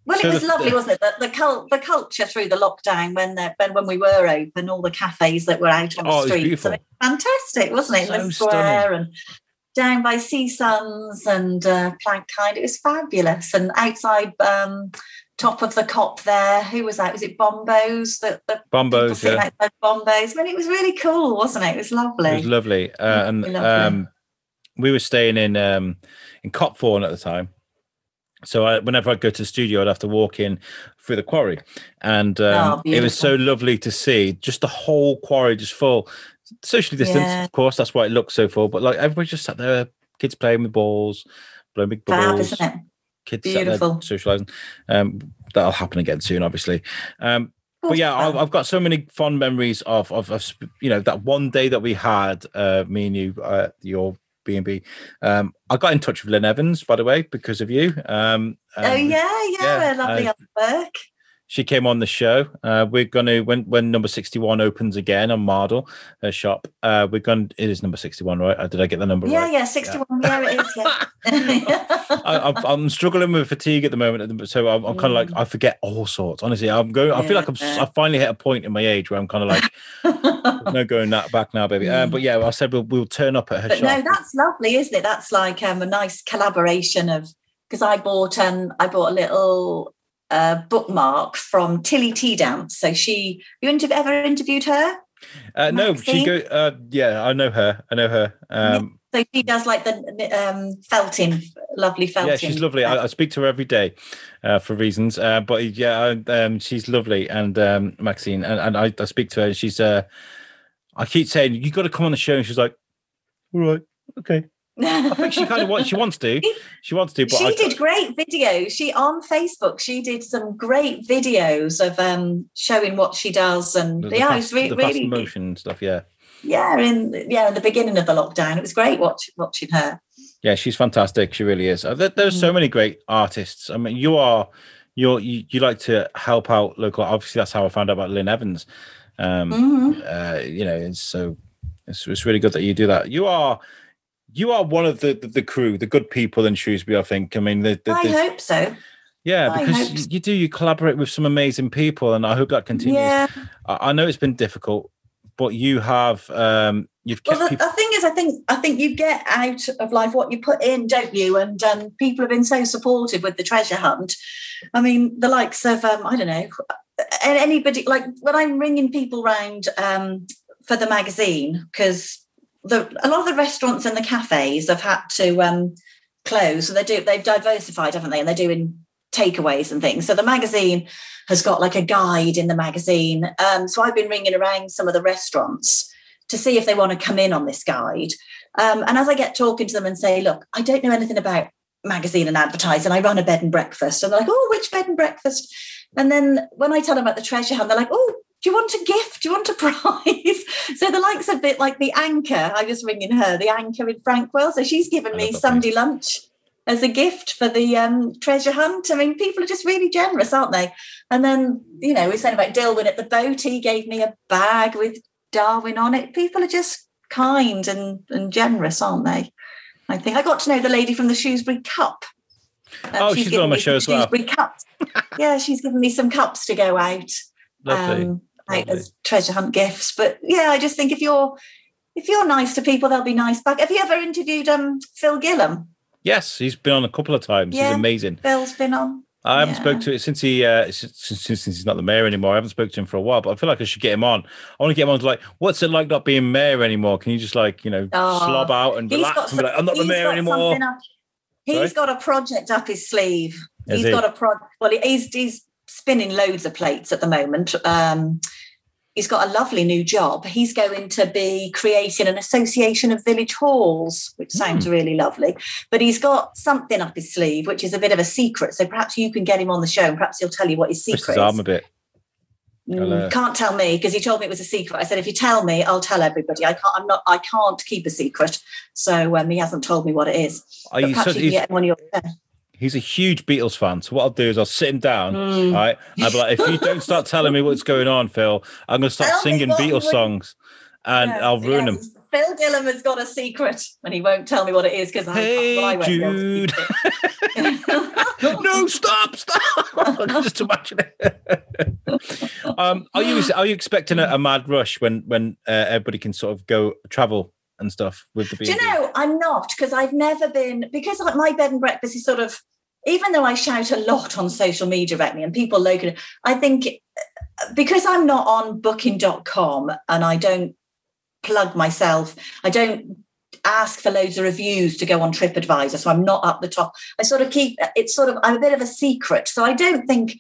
well, so it was the, lovely, wasn't it? The, the, cult, the culture through the lockdown when when when we were open, all the cafes that were out on oh, the streets, fantastic, wasn't it? So the square stunning. and down by Sea Suns and uh, Plant Kind, it was fabulous. And outside um, top of the cop there. Who was that? Was it Bombos? That the Bombos, yeah. Bombos. I mean, it was really cool, wasn't it? It was lovely. It was lovely, uh, and lovely. Um, we were staying in um, in Copthorne at the time. So I, whenever I'd go to the studio, I'd have to walk in through the quarry, and um, oh, it was so lovely to see just the whole quarry just full, socially distanced, yeah. of course. That's why it looks so full. But like everybody just sat there, kids playing with balls, blowing big bubbles. Fab, kids Beautiful. socializing. Um, that'll happen again soon, obviously. Um, but yeah, I've, I've, got so many fond memories of, of, of you know that one day that we had uh, me and you uh, your B and B. Um, I got in touch with Lynn Evans, by the way, because of you. Um, oh yeah, yeah, yeah lovely uh, work she came on the show. Uh, we're going to when when number sixty one opens again on Mardol her shop. Uh, we're going. It is number sixty one, right? Uh, did I get the number yeah, right? Yeah, sixty one. Yeah. yeah, it is. Yeah. (laughs) I, am struggling with fatigue at the moment, so I'm, I'm kind of like mm. I forget all sorts. Honestly, I'm going. I feel like I'm. I finally hit a point in my age where I'm kind of like no going that back now, baby. Um, but yeah, I said we'll, we'll turn up at her but shop. No, that's lovely, isn't it? That's like um, a nice collaboration of because I bought um I bought a little uh, bookmark from Tilly Tea Dance. So she, you inter- ever interviewed her? Uh, no, she go. Uh, yeah, I know her. I know her. Um, so she does like the um, felting, lovely felting. Yeah, she's lovely. I, I speak to her every day uh, for reasons. Uh, but yeah, um, she's lovely, and um, Maxine, and, and I, I, speak to her, and she's. Uh, I keep saying you got to come on the show, and she's like, "All right, okay." I think she kind of wants. She wants to. (laughs) She wants to. But she I, did great videos. She on Facebook. She did some great videos of um showing what she does, and the, yeah, fast, re- the really motion stuff. Yeah. Yeah, in yeah, in the beginning of the lockdown, it was great watch, watching her. Yeah, she's fantastic. She really is. Uh, there, there's mm. so many great artists. I mean, you are you're you, you like to help out local. Obviously, that's how I found out about Lynn Evans. Um, mm-hmm. uh, you know, it's so it's, it's really good that you do that. You are you are one of the, the, the crew, the good people in Shrewsbury. I think. I mean, the, the, I hope so. Yeah, because you, you, do. You collaborate with some amazing people, and I hope that continues. Yeah. I, I know it's been difficult, but you have um, you've kept. Well, the, people- the, thing is, I think I think you get out of life what you put in, don't you? And um, people have been so supportive with the treasure hunt. I mean, the likes of um, I don't know anybody like when I'm ringing people round um, for the magazine because the, a lot of the restaurants and the cafes have had to um, close. So they do they've diversified, haven't they? And they're doing takeaways and things. So the magazine has got like a guide in the magazine. Um, so I've been ringing around some of the restaurants to see if they want to come in on this guide. Um, and as I get talking to them and say, look, I don't know anything about magazine and advertising. I run a bed and breakfast. And they're like, oh, which bed and breakfast? And then when I tell them about the treasure hunt, they're like, oh, do you want a gift? Do you want a (laughs) prize? so the likes of it, like the anchor, I was ringing her, the anchor in Frankwell. So she's given me Sunday lunch as a gift for the um, treasure hunt. I mean, people are just really generous, aren't they? And then, you know, we saying about Dilwyn at the boat. He gave me a bag with Darwin on it. People are just kind and, and generous, aren't they? I think I got to know the lady from the Shrewsbury Cup. Um, oh, she's, she's on my show as well. Cups. (laughs) yeah, she's given me some cups to go out. Lovely. Um, as treasure hunt gifts. But yeah, I just think if you're if you're nice to people, they'll be nice back. Have you ever interviewed um Phil Gillam? Yes, he's been on a couple of times. Yeah, he's amazing. Phil's been on. I haven't yeah. spoke to it since he uh, since, since, he's not the mayor anymore. I haven't spoken to him for a while, but I feel like I should get him on. I want to get him on to like, what's it like not being mayor anymore? Can you just like you know oh, slob out and relax and be like, I'm not the mayor anymore. He's Sorry? got a project up his sleeve. Is he's he? got a pro. Well, he's he's spinning loads of plates at the moment. Um, he's got a lovely new job. He's going to be creating an association of village halls, which sounds mm. really lovely. But he's got something up his sleeve, which is a bit of a secret. So perhaps you can get him on the show and perhaps he'll tell you what his secret arm a bit. Mm, can't tell me because he told me it was a secret. I said, if you tell me, I'll tell everybody. I can't. I'm not. I can't keep a secret. So um, he hasn't told me what it is. Are you, so, you get him on your. He's a huge Beatles fan. So what I'll do is I'll sit him down. Mm. Right. I'll be like, if you don't start telling me what's going on, Phil, I'm going to start singing Beatles songs, and yeah, I'll ruin them. Phil Gillam has got a secret, and he won't tell me what it is because hey, I, I Jude. (laughs) no, stop, stop! (laughs) Just imagine it. (laughs) um, are you are you expecting a, a mad rush when when uh, everybody can sort of go travel and stuff with the B&B? Do you know, I'm not because I've never been because my bed and breakfast is sort of even though I shout a lot on social media about me and people locally, I think because I'm not on booking.com and I don't plug myself, I don't ask for loads of reviews to go on TripAdvisor. So I'm not up the top. I sort of keep it's sort of I'm a bit of a secret. So I don't think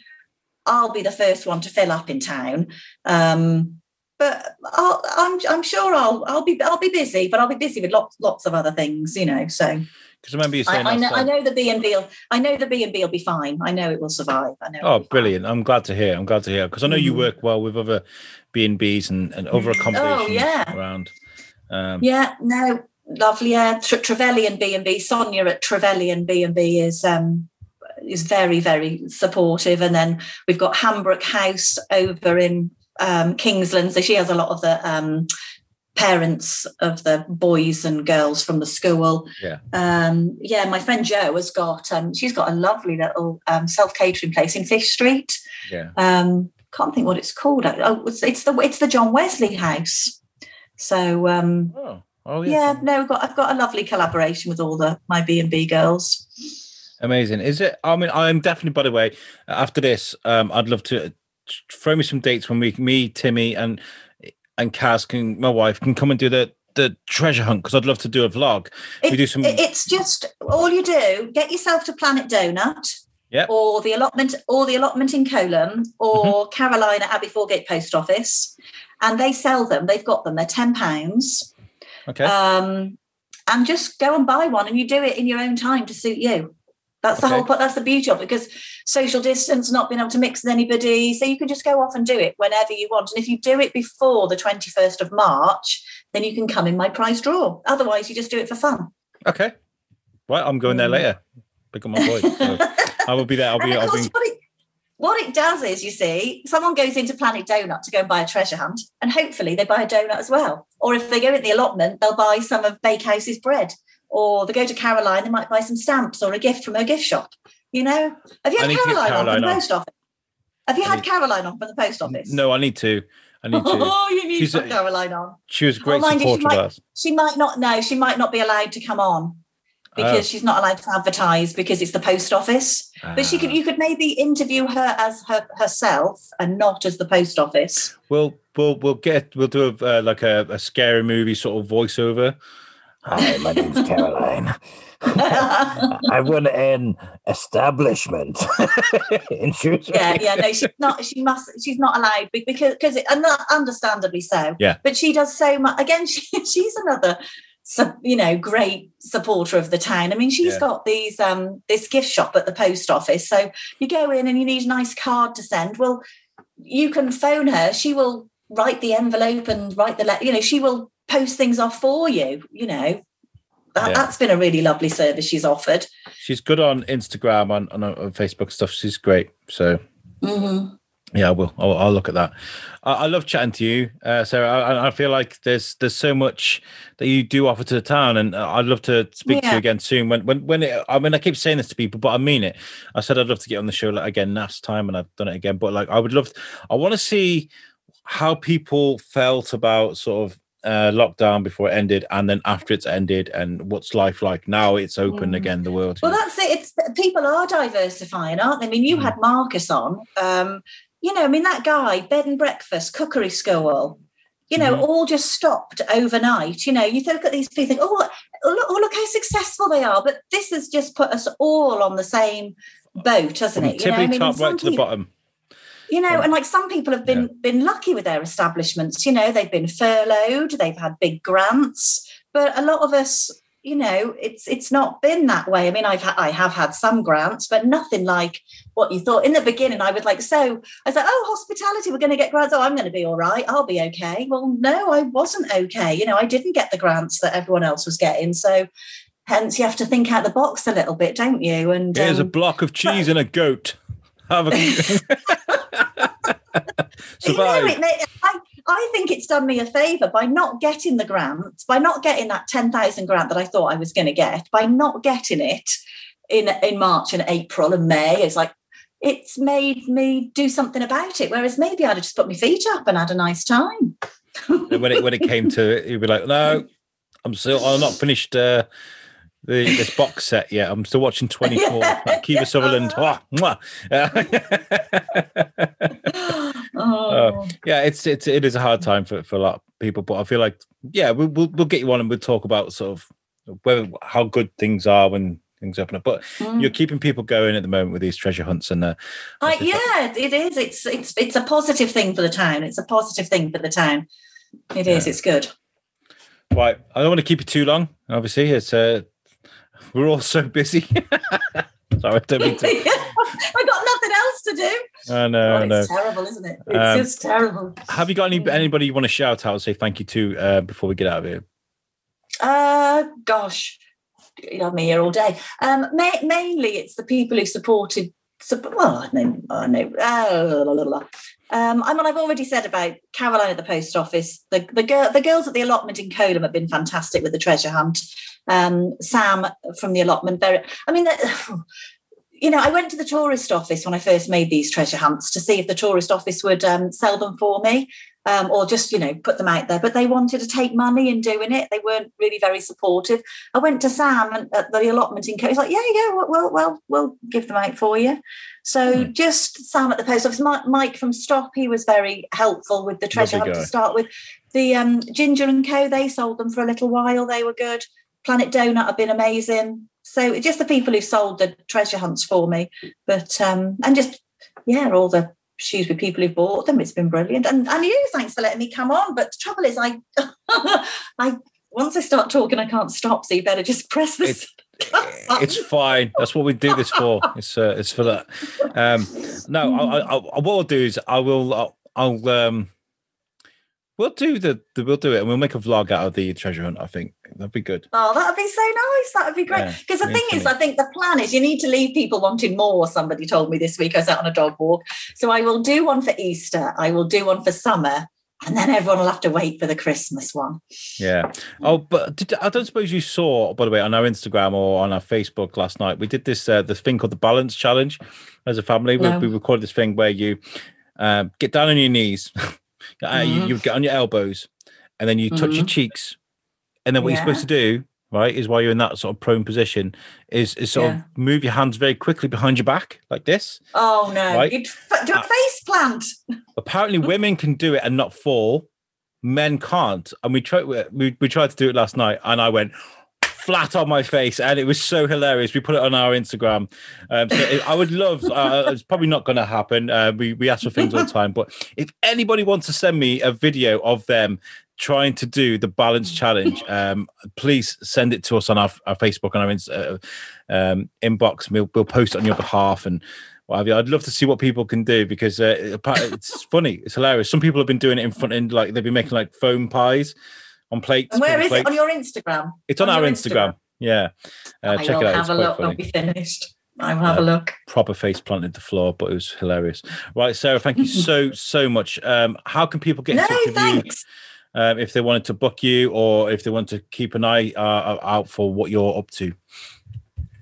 I'll be the first one to fill up in town. Um, but i am I'm, I'm sure I'll I'll be I'll be busy, but I'll be busy with lots lots of other things, you know. So Because remember you saying I, I know, I know the B and B. I know the B and B will be fine. I know it will survive. I know. Oh, brilliant! Fine. I'm glad to hear. I'm glad to hear because I know mm. you work well with other B and Bs and other accommodations oh, yeah. around. Um, yeah, no, lovely. Yeah, Tre- Trevelyan B and B. Sonia at Trevelyan B and B is um, is very very supportive, and then we've got Hambrook House over in um, Kingsland. So she has a lot of the um, parents of the boys and girls from the school. Yeah. Um, yeah, my friend Jo has got um, she's got a lovely little um, self catering place in Fish Street. Yeah. Um, can't think what it's called. Oh, it's, it's the it's the John Wesley House. So um, oh. Oh yeah. Yeah, no, I've got I've got a lovely collaboration with all the my B and B girls. Amazing. Is it? I mean, I'm definitely. By the way, after this, um, I'd love to throw me some dates when we, me, Timmy, and and Kaz can, my wife, can come and do the the treasure hunt because I'd love to do a vlog. It, we do some. It's just all you do. Get yourself to Planet Donut. Yeah. Or the allotment, or the allotment in Coleham, or mm-hmm. Carolina Abbey Foregate Post Office, and they sell them. They've got them. They're ten pounds. Okay. Um, and just go and buy one, and you do it in your own time to suit you. That's the okay. whole. That's the beauty of it because social distance, not being able to mix with anybody, so you can just go off and do it whenever you want. And if you do it before the twenty first of March, then you can come in my prize draw. Otherwise, you just do it for fun. Okay. Right, I'm going there mm. later. Pick up my boy. So (laughs) I will be there. I'll be. I'll be... What, it, what it does is, you see, someone goes into Planet Donut to go and buy a treasure hunt, and hopefully they buy a donut as well. Or if they go in the allotment, they'll buy some of Bakehouse's bread or they go to Caroline, they might buy some stamps or a gift from her gift shop. You know, have you had Caroline, Caroline on from the post office? Have you I had need... Caroline on from the post office? No, I need to. I need to. (laughs) Oh, you need She's to put Caroline on. She was great oh, supporter of us. She might not know. She might not be allowed to come on because oh. she's not allowed to advertise because it's the post office. But she could, you could maybe interview her as her herself and not as the post office. We'll we'll we'll get we'll do a, uh, like a, a scary movie sort of voiceover Hi, my name's Caroline. (laughs) I run an establishment. (laughs) In Shrewsbury. Yeah, yeah, no, she's not. She must. She's not allowed because because it, understandably so. Yeah, but she does so much. Again, (laughs) she, she's another, you know, great supporter of the town. I mean, she's yeah. got these um this gift shop at the post office. So you go in and you need a nice card to send. Well, you can phone her. She will write the envelope and write the letter. You know, she will post things off for you. You know, that, yeah. that's been a really lovely service she's offered. She's good on Instagram on on, on Facebook stuff. She's great. So. Mm-hmm. Yeah, I will. I'll, I'll, look at that. I, I love chatting to you, uh, Sarah. I, I, feel like there's there's so much that you do offer to the town, and I'd love to speak yeah. to you again soon. When when when it, I mean, I keep saying this to people, but I mean it. I said I'd love to get on the show again last time, and I've done it again. But like, I would love. To, I want to see how people felt about sort of uh, lockdown before it ended and then after it's ended and what's life like now it's open mm. again the world well that's it it's people are diversifying aren't they i mean you mm. had marcus on um, you know i mean that guy bed and breakfast cookery school you know mm. all just stopped overnight you know you look at these people think oh look, oh look how successful they are but this has just put us all on the same boat hasn't it you know? I mean, top right to the bottom you know and like some people have been yeah. been lucky with their establishments you know they've been furloughed they've had big grants but a lot of us you know it's it's not been that way. I mean i've ha- i have had some grants but nothing like what you thought. In the beginning i was like so i was like oh hospitality we're going to get grants. Oh i'm going to be all right. I'll be okay. Well no i wasn't okay. You know i didn't get the grants that everyone else was getting so hence you have to think out the box a little bit don't you? And here's um, a block of cheese but, and a goat. Have a. (laughs) (laughs) (laughs) You know, it, I, I think it's done me a favour by not getting the grant, by not getting that 10,000 grant that I thought I was going to get, by not getting it in, in March and April and May. It's like, it's made me do something about it. Whereas maybe I'd have just put my feet up and had a nice time. when it when it came to it, you'd be like, no, I'm still I'm not finished uh, the, this box set yet. I'm still watching (laughs) 24. yeah, Kiefer Sutherland. (laughs) Oh, oh. (laughs) Uh, yeah, it's it's it is a hard time for, for a lot of people, but I feel like yeah, we'll we'll, we'll get you on and we'll talk about sort of whether how good things are when things open up. But mm. you're keeping people going at the moment with these treasure hunts and uh, uh yeah, it is. It's it's it's a positive thing for the town. It's a positive thing for the town. It is. Yeah. It's good. Right. I don't want to keep you too long. Obviously, it's uh, we're all so busy. (laughs) Sorry, don't mean to. (laughs) I got nothing else to do. I know, God, I know. It's terrible, isn't it? It's Um, just terrible. Have you got any anybody you want to shout out and say thank you to uh, before we get out of here? Uh, gosh, you have me here all day. Um, ma- mainly it's the people who supported. Well, I know, I know. Uh, la, la, la. Um, I mean, I've already said about Caroline at the post office. The the girl, the girls at the allotment in Coleham have been fantastic with the treasure hunt. Um, Sam from the allotment, very. I mean, (sighs) you know, I went to the tourist office when I first made these treasure hunts to see if the tourist office would um, sell them for me um, or just, you know, put them out there. But they wanted to take money in doing it. They weren't really very supportive. I went to Sam and, at the allotment in co He's like, yeah, yeah, well, well, well, we'll give them out for you. So Hmm. just Sam at the post office. Mike from Stop, he was very helpful with the treasure hunt to start with. The um, Ginger and Co. They sold them for a little while. They were good. Planet Donut have been amazing. So just the people who sold the treasure hunts for me, but um, and just yeah, all the shoes with people who've bought them. It's been brilliant. And and you, thanks for letting me come on. But the trouble is, I (laughs) I once I start talking, I can't stop. So you better just press this. It's fine. That's what we do this for. (laughs) It's uh, it's for that. Um, no, I, I, I, what I'll do is I will I'll, I'll um we'll do the, the we'll do it and we'll make a vlog out of the treasure hunt. I think that'd be good. Oh, that'd be so nice. That'd be great. Yeah, Because the thing is. I think the plan is you need to leave people wanting more. Somebody told me this week. I was out on a dog walk. So I will do one for Easter. I will do one for summer. And then everyone will have to wait for the Christmas one. Yeah. Oh, but did, I don't suppose you saw, by the way, on our Instagram or on our Facebook last night. We did this uh, this thing called the balance challenge as a family. We, No. we recorded this thing where you uh, get down on your knees, (laughs) uh, you, Mhm. you get on your elbows, and then you touch your Mhm. cheeks, and then what you're supposed to do, right, is while you're in that sort of prone position, is is sort Yeah. of move your hands very quickly behind your back like this. Oh, no. Right. You'd f- do a Uh, face plant. Apparently, (laughs) women can do it and not fall. Men can't. And we tried. We, we tried to do it last night, and I went flat on my face, and it was so hilarious. We put it on our Instagram. Um, so it, I would love. Uh, it's probably not going to happen. Uh, we we ask for things all the time, but if anybody wants to send me a video of them trying to do the balance challenge, um, please send it to us on our, our Facebook and our uh, um, inbox. We'll we'll post it on your behalf and what have you. I'd love to see what people can do because uh, it's funny, it's hilarious. Some people have been doing it in front end, like they've been making like foam pies on plates. And where is it? On your Instagram? It's on, on our Instagram. Instagram? Yeah, uh, I check it out. have It's a look when funny. we finished. I will have Uh, a look. Proper face planted the floor, but it was hilarious. Right, Sarah, thank you so (laughs) so much. Um, how can people get in No, touch with you? um, if they wanted to book you or if they want to keep an eye uh, out for what you're up to.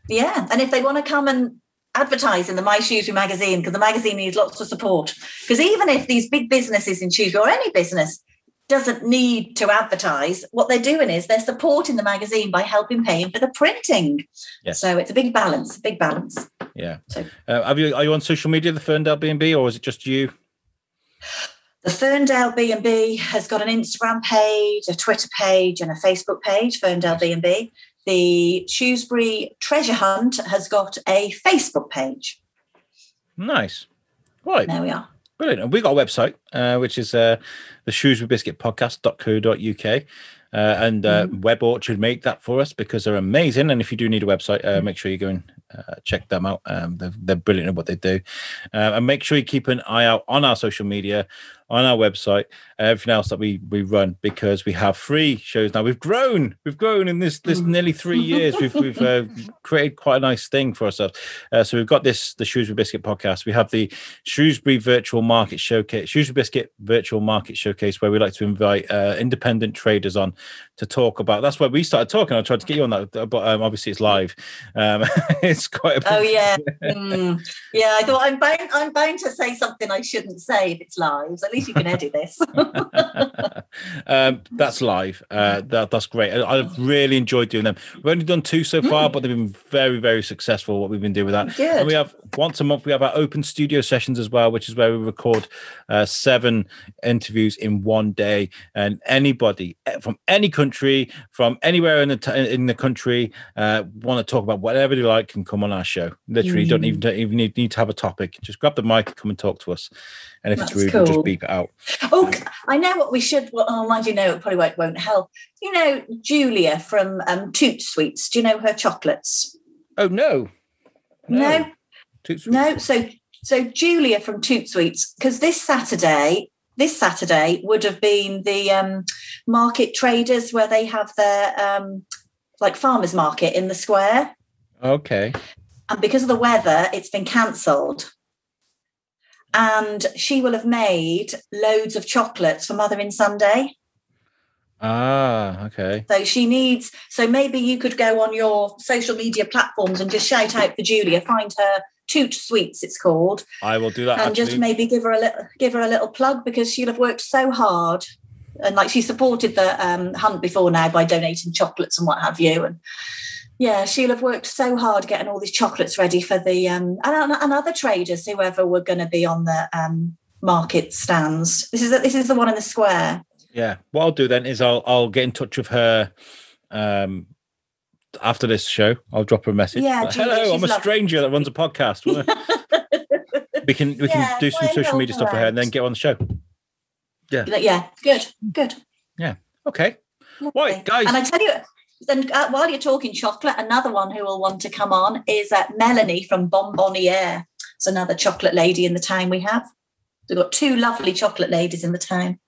Yeah, and if they want to come and advertise in the My Shrewsbury magazine, because the magazine needs lots of support. Because even if these big businesses in Shrewsbury or any business doesn't need to advertise, what they're doing is they're supporting the magazine by helping paying for the printing. Yes. So it's a big balance, a big balance. Yeah. So- Uh, have you are you on social media, the Ferndell B&B, or is it just you? The Ferndell B&B has got an Instagram page, a Twitter page, and a Facebook page, Ferndell B&B. The Shrewsbury Treasure Hunt has got a Facebook page. Nice. Right. There we are. Brilliant. And we got a website, uh, which is uh, the Shrewsbury Biscuit Podcast.co.uk. Uh, and uh, Web Orchard make that for us because they're amazing. And if you do need a website, uh, make sure you go and uh, check them out. Um, they're, they're brilliant at what they do. Uh, and make sure you keep an eye out on our social media, on our website, everything else that we we run because we have free shows now. We've grown, we've grown in this this Mm. nearly three years. We've we've uh, (laughs) created quite a nice thing for ourselves. Uh, so we've got this the Shrewsbury Biscuit podcast. We have the Shrewsbury Virtual Market Showcase, Shrewsbury Biscuit Virtual Market Showcase, where we like to invite uh, independent traders on to talk about. That's where we started talking. I tried to get you on that, but um, obviously it's live. Um, (laughs) it's quite. A Oh yeah, (laughs) Mm. yeah. I thought I'm bound. I'm bound to say something I shouldn't say if it's live. At least you can edit this. (laughs) um, that's live. Uh, that, that's great. I, I've really enjoyed doing them. We've only done two so far, but they've been very, very successful. What we've been doing with that. Good. And we have once a month. We have our open studio sessions as well, which is where we record uh, seven interviews in one day. And anybody eh, from any country, from anywhere in the t- in the country, uh, want to talk about whatever they like, can come on our show. Literally, don't Mm. even don't even need, need to have a topic. Just grab the mic and come and talk to us. And if it's That's rude, we'll just beep it it out. Oh, I know what we should. Well, oh, mind you, know it probably won't, won't help. You know, Julia from um, Toot Sweets. Do you know her chocolates? Oh no, no, no. No. So, so Julia from Toot Sweets, because this Saturday, this Saturday would have been the um, market traders where they have their um, like farmers market in the square. Okay. And because of the weather, it's been cancelled and she will have made loads of chocolates for Mothering Sunday. Ah, okay. So she needs. So maybe you could go on your social media platforms and just shout out for Julia. Find her Toot Sweets, it's called. I will do that. And actually. just maybe give her a little, give her a little plug because she'll have worked so hard, and like she supported the um, hunt before now by donating chocolates and what have you, and yeah, she'll have worked so hard getting all these chocolates ready for the um, and, and other traders, whoever were going to be on the um, market stands. This is the, this is the one in the square. Yeah, what I'll do then is I'll I'll get in touch with her um, after this show. I'll drop her a message. Yeah, like, hello, I'm a lovely. stranger that runs a podcast. (laughs) we can we Yeah, can do some social media stuff for her and then get on the show. Yeah, Yeah. good, good. Yeah. Okay, right, guys. And I tell you, then uh, while you're talking chocolate, another one who will want to come on is uh, Melanie from Bonbonniere. It's another chocolate lady in the town we have. We've got two lovely chocolate ladies in the town.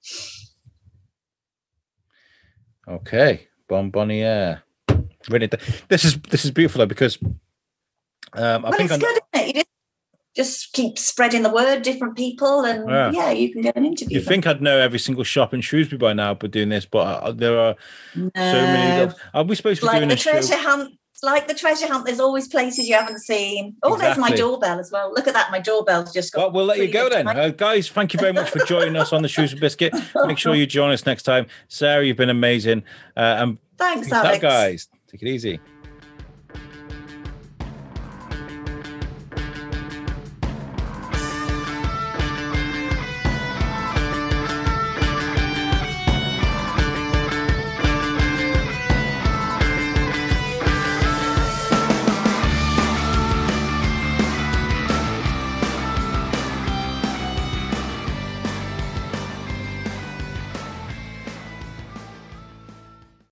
Okay, Bonbonniere. Really, this is this is beautiful though because um, I well, think it's I'm, good, isn't it? You just, just keep spreading the word, different people, and Yeah. yeah, you can get an interview. you think I'd know every single shop in Shrewsbury by now, but doing this, but uh, there are no. so many. Are we supposed to be like doing the this show? treasure hunt. Like the treasure hunt. There's always places you haven't seen. Oh, there's my doorbell as well. Look at that. My doorbell's just got. Well, we'll let you go then. Uh, guys, thank you very much for joining us on the Shrewsbury Biscuit. (laughs) Make sure you join us next time. Sarah, you've been amazing. Uh, and Thanks, Alex. guys. Take it easy.